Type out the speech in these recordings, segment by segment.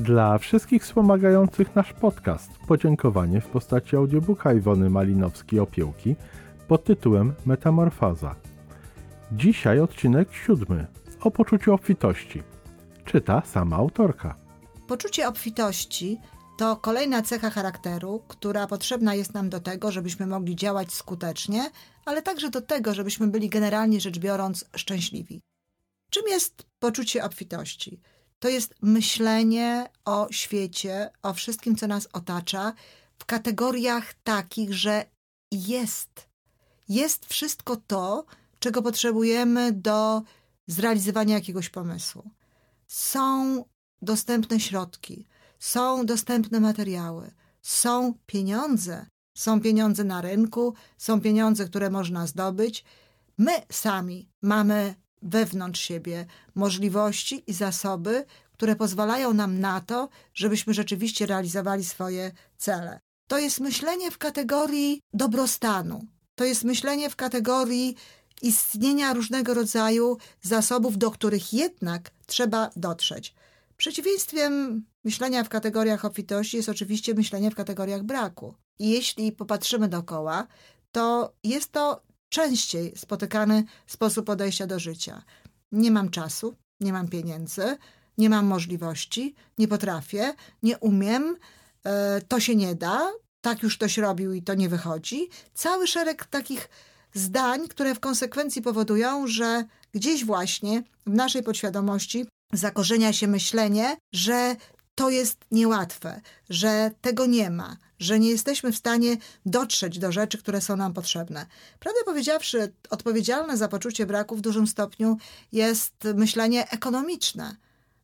Dla wszystkich wspomagających nasz podcast podziękowanie w postaci audiobooka Iwony Malinowskiej-Opiełki pod tytułem Metamorfoza. Dzisiaj odcinek siódmy o poczuciu obfitości. Czyta sama autorka. Poczucie obfitości to kolejna cecha charakteru, która potrzebna jest nam do tego, żebyśmy mogli działać skutecznie, ale także do tego, żebyśmy byli generalnie rzecz biorąc szczęśliwi. Czym jest poczucie obfitości? To jest myślenie o świecie, o wszystkim, co nas otacza, w kategoriach takich, że jest. Jest wszystko to, czego potrzebujemy do zrealizowania jakiegoś pomysłu. Są dostępne środki, są dostępne materiały, są pieniądze, są pieniądze na rynku, są pieniądze, które można zdobyć. My sami mamy wewnątrz siebie możliwości i zasoby, które pozwalają nam na to, żebyśmy rzeczywiście realizowali swoje cele. To jest myślenie w kategorii dobrostanu. To jest myślenie w kategorii istnienia różnego rodzaju zasobów, do których jednak trzeba dotrzeć. Przeciwieństwem myślenia w kategoriach obfitości jest oczywiście myślenie w kategoriach braku. I jeśli popatrzymy dookoła, to jest to częściej spotykany sposób podejścia do życia. Nie mam czasu, nie mam pieniędzy, nie mam możliwości, nie potrafię, nie umiem, e, to się nie da, tak już ktoś robił i to nie wychodzi. Cały szereg takich zdań, które w konsekwencji powodują, że gdzieś właśnie w naszej podświadomości zakorzenia się myślenie, że to jest niełatwe, że tego nie ma, że nie jesteśmy w stanie dotrzeć do rzeczy, które są nam potrzebne. Prawdę powiedziawszy, odpowiedzialne za poczucie braku w dużym stopniu jest myślenie ekonomiczne.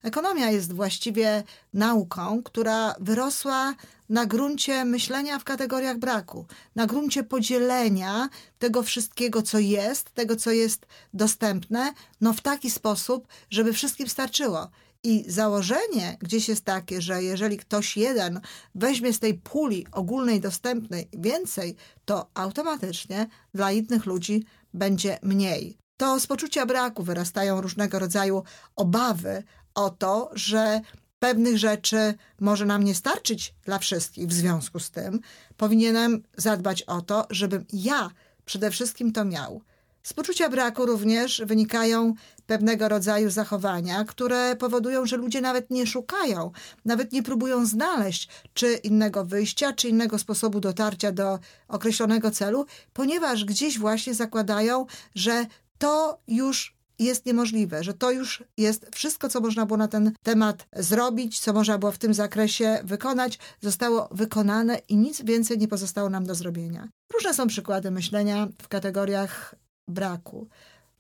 Ekonomia jest właściwie nauką, która wyrosła na gruncie myślenia w kategoriach braku, na gruncie podzielenia tego wszystkiego, co jest, tego, co jest dostępne, no w taki sposób, żeby wszystkim starczyło. I założenie gdzieś jest takie, że jeżeli ktoś jeden weźmie z tej puli ogólnej, dostępnej więcej, to automatycznie dla innych ludzi będzie mniej. To z poczucia braku wyrastają różnego rodzaju obawy o to, że pewnych rzeczy może nam nie starczyć dla wszystkich. W związku z tym powinienem zadbać o to, żebym ja przede wszystkim to miał. Z poczucia braku również wynikają pewnego rodzaju zachowania, które powodują, że ludzie nawet nie szukają, nawet nie próbują znaleźć czy innego wyjścia, czy innego sposobu dotarcia do określonego celu, ponieważ gdzieś właśnie zakładają, że to już jest niemożliwe, że to już jest wszystko, co można było na ten temat zrobić, co można było w tym zakresie wykonać, zostało wykonane i nic więcej nie pozostało nam do zrobienia. Różne są przykłady myślenia w kategoriach braku.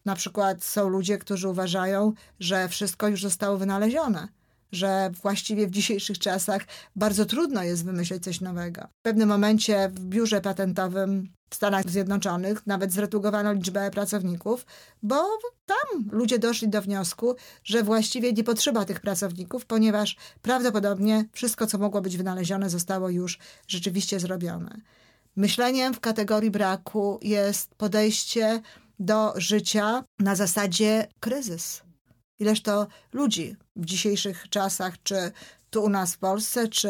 Na przykład są ludzie, którzy uważają, że wszystko już zostało wynalezione, że właściwie w dzisiejszych czasach bardzo trudno jest wymyśleć coś nowego. W pewnym momencie w biurze patentowym w Stanach Zjednoczonych nawet zredukowano liczbę pracowników, bo tam ludzie doszli do wniosku, że właściwie nie potrzeba tych pracowników, ponieważ prawdopodobnie wszystko, co mogło być wynalezione, zostało już rzeczywiście zrobione. Myśleniem w kategorii braku jest podejście do życia na zasadzie kryzys. Ileż to ludzi w dzisiejszych czasach, czy tu u nas w Polsce, czy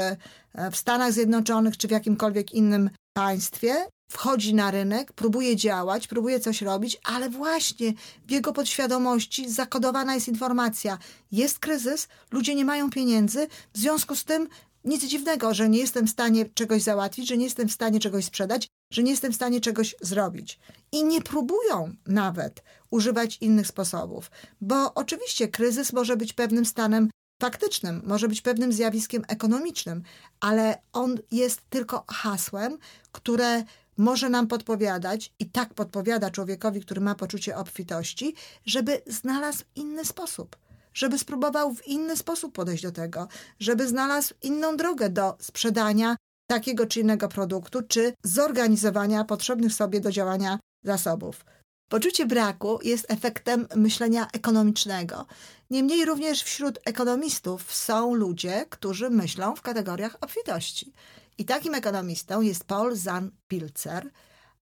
w Stanach Zjednoczonych, czy w jakimkolwiek innym państwie, wchodzi na rynek, próbuje działać, próbuje coś robić, ale właśnie w jego podświadomości zakodowana jest informacja: jest kryzys, ludzie nie mają pieniędzy, w związku z tym nic dziwnego, że nie jestem w stanie czegoś załatwić, że nie jestem w stanie czegoś sprzedać, że nie jestem w stanie czegoś zrobić. I nie próbują nawet używać innych sposobów, bo oczywiście kryzys może być pewnym stanem faktycznym, może być pewnym zjawiskiem ekonomicznym, ale on jest tylko hasłem, które może nam podpowiadać i tak podpowiada człowiekowi, który ma poczucie obfitości, żeby znalazł inny sposób żeby spróbował w inny sposób podejść do tego, żeby znalazł inną drogę do sprzedania takiego czy innego produktu, czy zorganizowania potrzebnych sobie do działania zasobów. Poczucie braku jest efektem myślenia ekonomicznego. Niemniej również wśród ekonomistów są ludzie, którzy myślą w kategoriach obfitości. I takim ekonomistą jest Paul Zan Pilzer,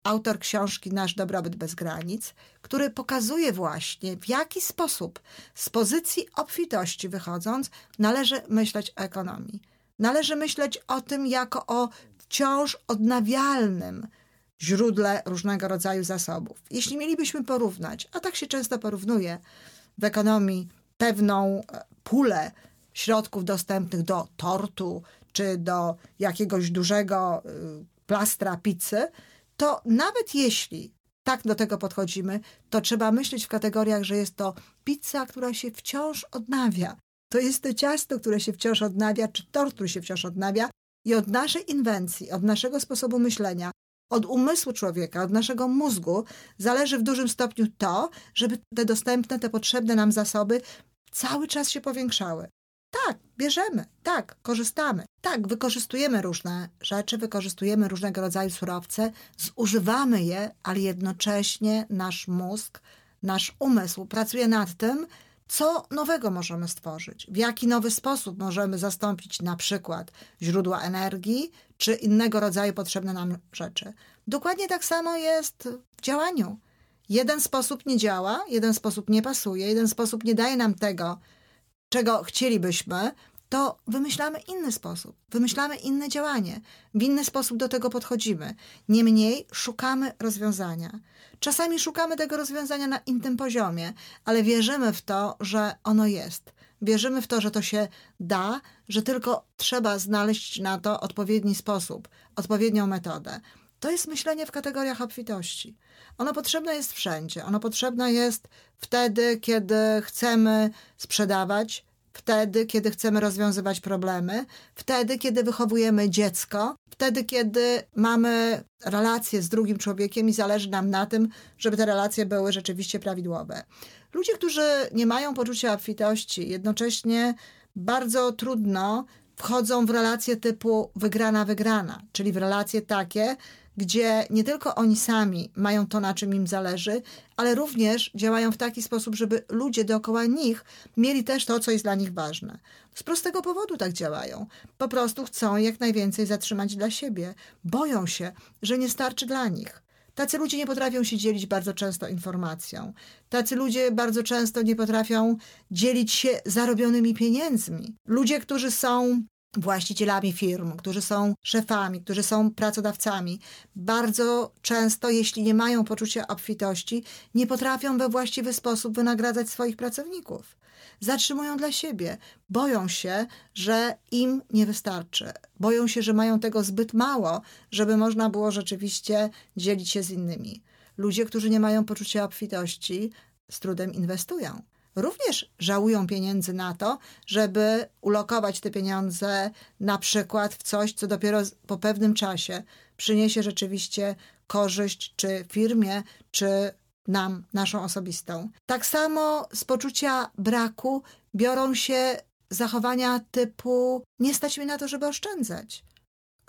autor książki Nasz dobrobyt bez granic, który pokazuje właśnie, w jaki sposób z pozycji obfitości wychodząc należy myśleć o ekonomii. Należy myśleć o tym jako o wciąż odnawialnym źródle różnego rodzaju zasobów. Jeśli mielibyśmy porównać, a tak się często porównuje w ekonomii, pewną e, pulę środków dostępnych do tortu czy do jakiegoś dużego y, plastra pizzy, to nawet jeśli tak do tego podchodzimy, to trzeba myśleć w kategoriach, że jest to pizza, która się wciąż odnawia. To jest to ciasto, które się wciąż odnawia, czy tort, który się wciąż odnawia. I od naszej inwencji, od naszego sposobu myślenia, od umysłu człowieka, od naszego mózgu zależy w dużym stopniu to, żeby te dostępne, te potrzebne nam zasoby cały czas się powiększały. Tak, bierzemy, tak, korzystamy, tak, wykorzystujemy różne rzeczy, wykorzystujemy różnego rodzaju surowce, zużywamy je, ale jednocześnie nasz mózg, nasz umysł pracuje nad tym, co nowego możemy stworzyć, w jaki nowy sposób możemy zastąpić na przykład źródła energii czy innego rodzaju potrzebne nam rzeczy. Dokładnie tak samo jest w działaniu. Jeden sposób nie działa, jeden sposób nie pasuje, jeden sposób nie daje nam tego, czego chcielibyśmy, to wymyślamy inny sposób, wymyślamy inne działanie, w inny sposób do tego podchodzimy. Niemniej szukamy rozwiązania. Czasami szukamy tego rozwiązania na innym poziomie, ale wierzymy w to, że ono jest. Wierzymy w to, że to się da, że tylko trzeba znaleźć na to odpowiedni sposób, odpowiednią metodę. To jest myślenie w kategoriach obfitości. Ono potrzebne jest wszędzie. Ono potrzebne jest wtedy, kiedy chcemy sprzedawać, wtedy, kiedy chcemy rozwiązywać problemy, wtedy, kiedy wychowujemy dziecko, wtedy, kiedy mamy relacje z drugim człowiekiem i zależy nam na tym, żeby te relacje były rzeczywiście prawidłowe. Ludzie, którzy nie mają poczucia obfitości, jednocześnie bardzo trudno wchodzą w relacje typu wygrana-wygrana, czyli w relacje takie, gdzie nie tylko oni sami mają to, na czym im zależy, ale również działają w taki sposób, żeby ludzie dookoła nich mieli też to, co jest dla nich ważne. Z prostego powodu tak działają. Po prostu chcą jak najwięcej zatrzymać dla siebie. Boją się, że nie starczy dla nich. Tacy ludzie nie potrafią się dzielić bardzo często informacją. Tacy ludzie bardzo często nie potrafią dzielić się zarobionymi pieniędzmi. Ludzie, którzy są właścicielami firm, którzy są szefami, którzy są pracodawcami, bardzo często, jeśli nie mają poczucia obfitości, nie potrafią we właściwy sposób wynagradzać swoich pracowników. Zatrzymują dla siebie, boją się, że im nie wystarczy, boją się, że mają tego zbyt mało, żeby można było rzeczywiście dzielić się z innymi. Ludzie, którzy nie mają poczucia obfitości, z trudem inwestują również żałują pieniędzy na to, żeby ulokować te pieniądze na przykład w coś, co dopiero po pewnym czasie przyniesie rzeczywiście korzyść czy firmie, czy nam, naszą osobistą. Tak samo z poczucia braku biorą się zachowania typu nie stać mi na to, żeby oszczędzać.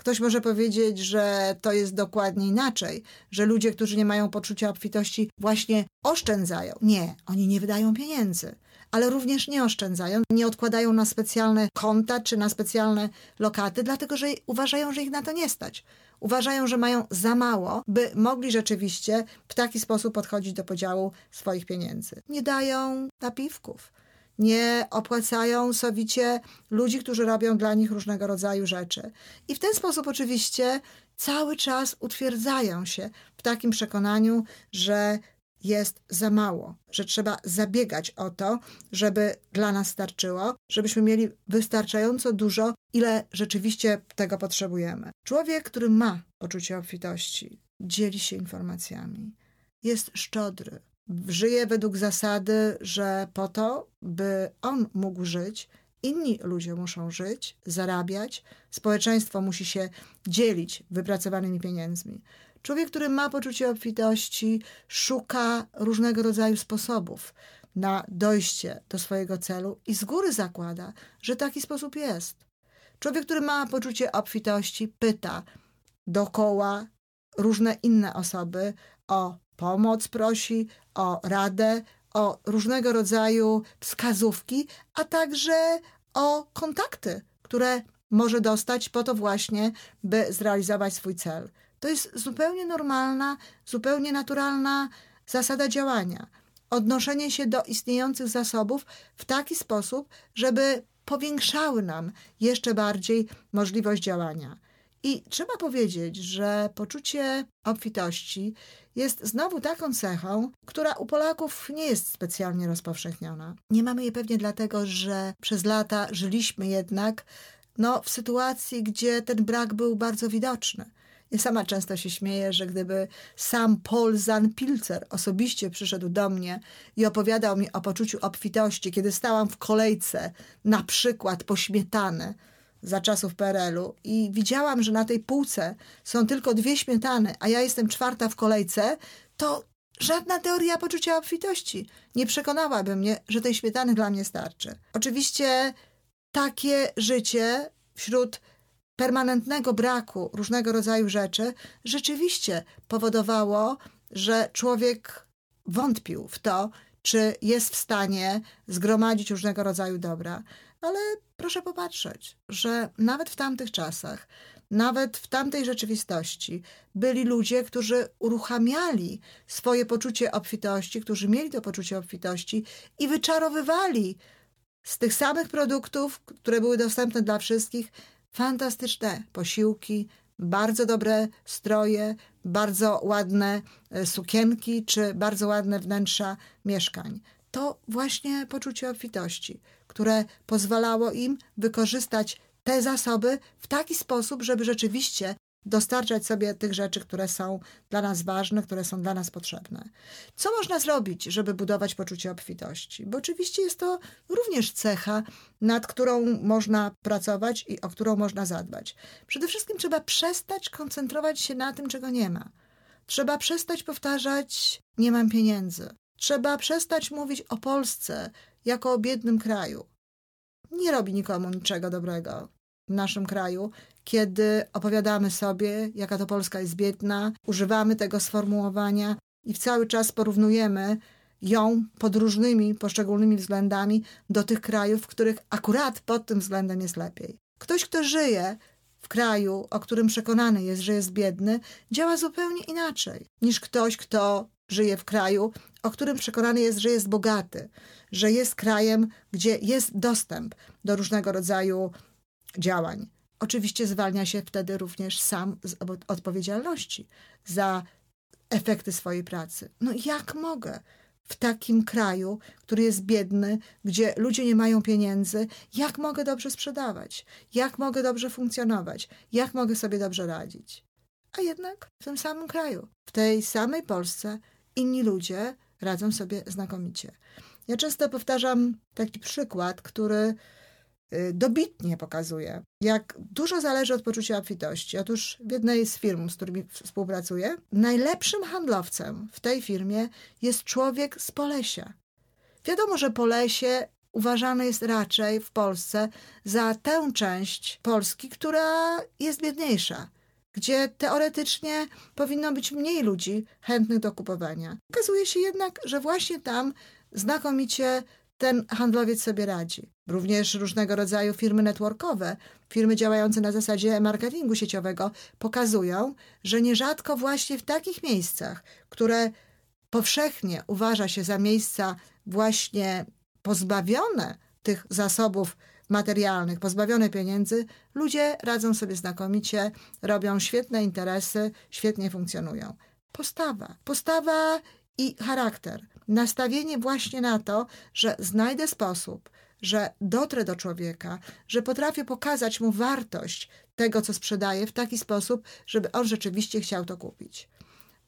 Ktoś może powiedzieć, że to jest dokładnie inaczej, że ludzie, którzy nie mają poczucia obfitości, właśnie oszczędzają. Nie, oni nie wydają pieniędzy, ale również nie oszczędzają, nie odkładają na specjalne konta czy na specjalne lokaty, dlatego że uważają, że ich na to nie stać. Uważają, że mają za mało, by mogli rzeczywiście w taki sposób podchodzić do podziału swoich pieniędzy. Nie dają napiwków nie opłacają sowicie ludzi, którzy robią dla nich różnego rodzaju rzeczy. I w ten sposób oczywiście cały czas utwierdzają się w takim przekonaniu, że jest za mało, że trzeba zabiegać o to, żeby dla nas starczyło, żebyśmy mieli wystarczająco dużo, ile rzeczywiście tego potrzebujemy. Człowiek, który ma poczucie obfitości, dzieli się informacjami, jest szczodry, żyje według zasady, że po to, by on mógł żyć, inni ludzie muszą żyć, zarabiać, społeczeństwo musi się dzielić wypracowanymi pieniędzmi. Człowiek, który ma poczucie obfitości, szuka różnego rodzaju sposobów na dojście do swojego celu i z góry zakłada, że taki sposób jest. Człowiek, który ma poczucie obfitości, pyta dookoła różne inne osoby o pomoc prosi, o radę, o różnego rodzaju wskazówki, a także o kontakty, które może dostać po to właśnie, by zrealizować swój cel. To jest zupełnie normalna, zupełnie naturalna zasada działania. Odnoszenie się do istniejących zasobów w taki sposób, żeby powiększały nam jeszcze bardziej możliwość działania. I trzeba powiedzieć, że poczucie obfitości jest znowu taką cechą, która u Polaków nie jest specjalnie rozpowszechniona. Nie mamy jej pewnie dlatego, że przez lata żyliśmy jednak no, w sytuacji, gdzie ten brak był bardzo widoczny. Ja sama często się śmieję, że gdyby sam Paul Pilzer osobiście przyszedł do mnie i opowiadał mi o poczuciu obfitości, kiedy stałam w kolejce, na przykład po śmietany za czasów PRL-u i widziałam, że na tej półce są tylko dwie śmietany, a ja jestem czwarta w kolejce, to żadna teoria poczucia obfitości nie przekonałaby mnie, że tej śmietany dla mnie starczy. Oczywiście takie życie wśród permanentnego braku różnego rodzaju rzeczy rzeczywiście powodowało, że człowiek wątpił w to, czy jest w stanie zgromadzić różnego rodzaju dobra. Ale proszę popatrzeć, że nawet w tamtych czasach, nawet w tamtej rzeczywistości byli ludzie, którzy uruchamiali swoje poczucie obfitości, którzy mieli to poczucie obfitości i wyczarowywali z tych samych produktów, które były dostępne dla wszystkich, fantastyczne posiłki, bardzo dobre stroje, bardzo ładne e, sukienki czy bardzo ładne wnętrza mieszkań. To właśnie poczucie obfitości, które pozwalało im wykorzystać te zasoby w taki sposób, żeby rzeczywiście dostarczać sobie tych rzeczy, które są dla nas ważne, które są dla nas potrzebne. Co można zrobić, żeby budować poczucie obfitości? Bo oczywiście jest to również cecha, nad którą można pracować i o którą można zadbać. Przede wszystkim trzeba przestać koncentrować się na tym, czego nie ma. Trzeba przestać powtarzać: Nie mam pieniędzy. Trzeba przestać mówić o Polsce jako o biednym kraju. Nie robi nikomu niczego dobrego w naszym kraju, kiedy opowiadamy sobie, jaka to Polska jest biedna, używamy tego sformułowania i cały czas porównujemy ją pod różnymi poszczególnymi względami do tych krajów, w których akurat pod tym względem jest lepiej. Ktoś, kto żyje w kraju, o którym przekonany jest, że jest biedny, działa zupełnie inaczej niż ktoś, kto żyje w kraju, o którym przekonany jest, że jest bogaty, że jest krajem, gdzie jest dostęp do różnego rodzaju działań. Oczywiście zwalnia się wtedy również sam z odpowiedzialności za efekty swojej pracy. No jak mogę w takim kraju, który jest biedny, gdzie ludzie nie mają pieniędzy, jak mogę dobrze sprzedawać? Jak mogę dobrze funkcjonować? Jak mogę sobie dobrze radzić? A jednak w tym samym kraju, w tej samej Polsce, inni ludzie radzą sobie znakomicie. Ja często powtarzam taki przykład, który Y, dobitnie pokazuje, jak dużo zależy od poczucia obfitości. Otóż w jednej z firm, z którymi współpracuję, najlepszym handlowcem w tej firmie jest człowiek z Polesia. Wiadomo, że Polesie uważane jest raczej w Polsce za tę część Polski, która jest biedniejsza, gdzie teoretycznie powinno być mniej ludzi chętnych do kupowania. Okazuje się jednak, że właśnie tam znakomicie ten handlowiec sobie radzi. Również różnego rodzaju firmy networkowe, firmy działające na zasadzie marketingu sieciowego pokazują, że nierzadko właśnie w takich miejscach, które powszechnie uważa się za miejsca właśnie pozbawione tych zasobów materialnych, pozbawione pieniędzy, ludzie radzą sobie znakomicie, robią świetne interesy, świetnie funkcjonują. Postawa. Postawa i charakter. Nastawienie właśnie na to, że znajdę sposób, że dotrę do człowieka, że potrafię pokazać mu wartość tego, co sprzedaję w taki sposób, żeby on rzeczywiście chciał to kupić.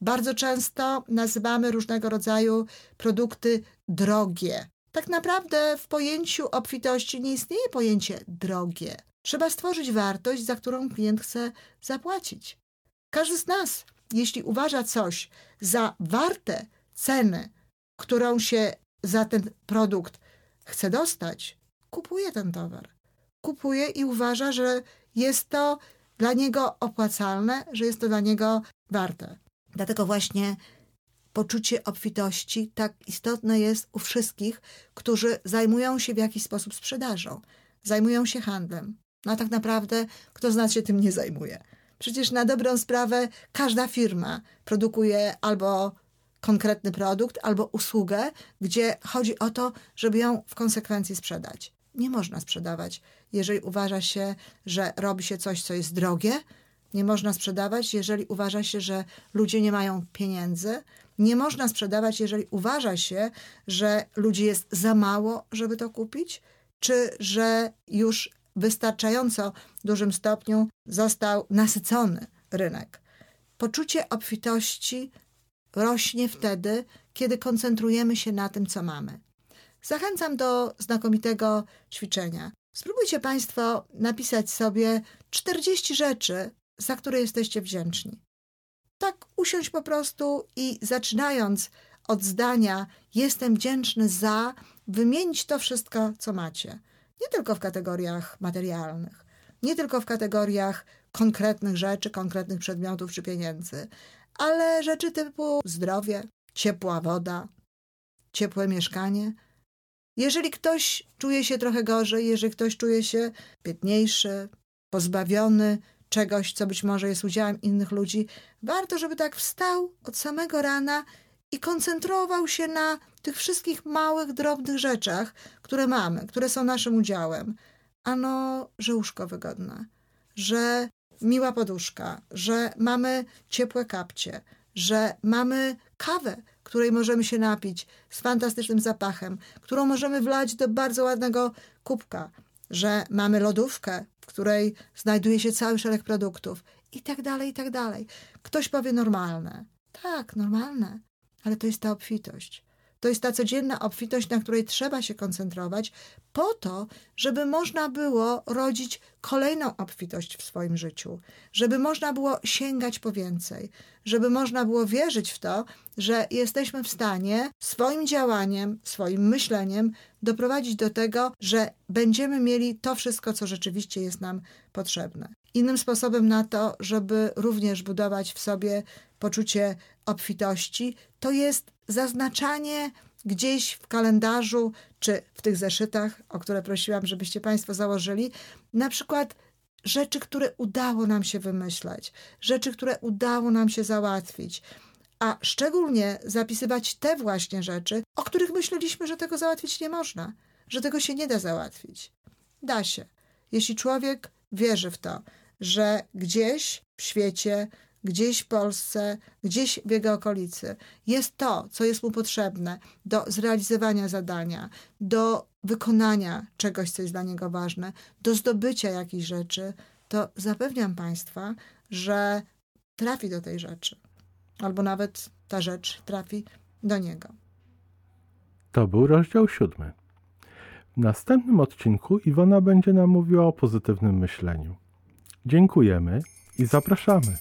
Bardzo często nazywamy różnego rodzaju produkty drogie. Tak naprawdę w pojęciu obfitości nie istnieje pojęcie drogie. Trzeba stworzyć wartość, za którą klient chce zapłacić. Każdy z nas, jeśli uważa coś za warte ceny, którą się za ten produkt chce dostać, kupuje ten towar. Kupuje i uważa, że jest to dla niego opłacalne, że jest to dla niego warte. Dlatego właśnie poczucie obfitości tak istotne jest u wszystkich, którzy zajmują się w jakiś sposób sprzedażą, zajmują się handlem. No a tak naprawdę kto z nas się tym nie zajmuje? Przecież na dobrą sprawę każda firma produkuje albo konkretny produkt, albo usługę, gdzie chodzi o to, żeby ją w konsekwencji sprzedać. Nie można sprzedawać, jeżeli uważa się, że robi się coś, co jest drogie. Nie można sprzedawać, jeżeli uważa się, że ludzie nie mają pieniędzy. Nie można sprzedawać, jeżeli uważa się, że ludzi jest za mało, żeby to kupić, czy że już wystarczająco dużym stopniu został nasycony rynek. Poczucie obfitości rośnie wtedy, kiedy koncentrujemy się na tym, co mamy. Zachęcam do znakomitego ćwiczenia. Spróbujcie Państwo napisać sobie 40 rzeczy, za które jesteście wdzięczni. Tak usiąść po prostu i zaczynając od zdania jestem wdzięczny za, wymienić to wszystko, co macie. Nie tylko w kategoriach materialnych, nie tylko w kategoriach konkretnych rzeczy, konkretnych przedmiotów czy pieniędzy, ale rzeczy typu zdrowie, ciepła woda, ciepłe mieszkanie. Jeżeli ktoś czuje się trochę gorzej, jeżeli ktoś czuje się biedniejszy, pozbawiony czegoś, co być może jest udziałem innych ludzi, warto, żeby tak wstał od samego rana i koncentrował się na tych wszystkich małych, drobnych rzeczach, które mamy, które są naszym udziałem. Ano, że łóżko wygodne, że miła poduszka, że mamy ciepłe kapcie, że mamy kawę, której możemy się napić z fantastycznym zapachem, którą możemy wlać do bardzo ładnego kubka, że mamy lodówkę, w której znajduje się cały szereg produktów i tak dalej, i tak dalej. Ktoś powie normalne. Tak, normalne, ale to jest ta obfitość. To jest ta codzienna obfitość, na której trzeba się koncentrować, po to, żeby można było rodzić kolejną obfitość w swoim życiu, żeby można było sięgać po więcej, żeby można było wierzyć w to, że jesteśmy w stanie swoim działaniem, swoim myśleniem doprowadzić do tego, że będziemy mieli to wszystko, co rzeczywiście jest nam potrzebne. Innym sposobem na to, żeby również budować w sobie poczucie obfitości, to jest zaznaczanie gdzieś w kalendarzu czy w tych zeszytach, o które prosiłam, żebyście Państwo założyli, na przykład rzeczy, które udało nam się wymyślać, rzeczy, które udało nam się załatwić, a szczególnie zapisywać te właśnie rzeczy, o których myśleliśmy, że tego załatwić nie można, że tego się nie da załatwić. Da się, jeśli człowiek wierzy w to, że gdzieś w świecie gdzieś w Polsce, gdzieś w jego okolicy jest to, co jest mu potrzebne do zrealizowania zadania, do wykonania czegoś, co jest dla niego ważne, do zdobycia jakichś rzeczy, to zapewniam Państwa, że trafi do tej rzeczy. Albo nawet ta rzecz trafi do niego. To był rozdział siódmy. W następnym odcinku Iwona będzie nam mówiła o pozytywnym myśleniu. Dziękujemy i zapraszamy.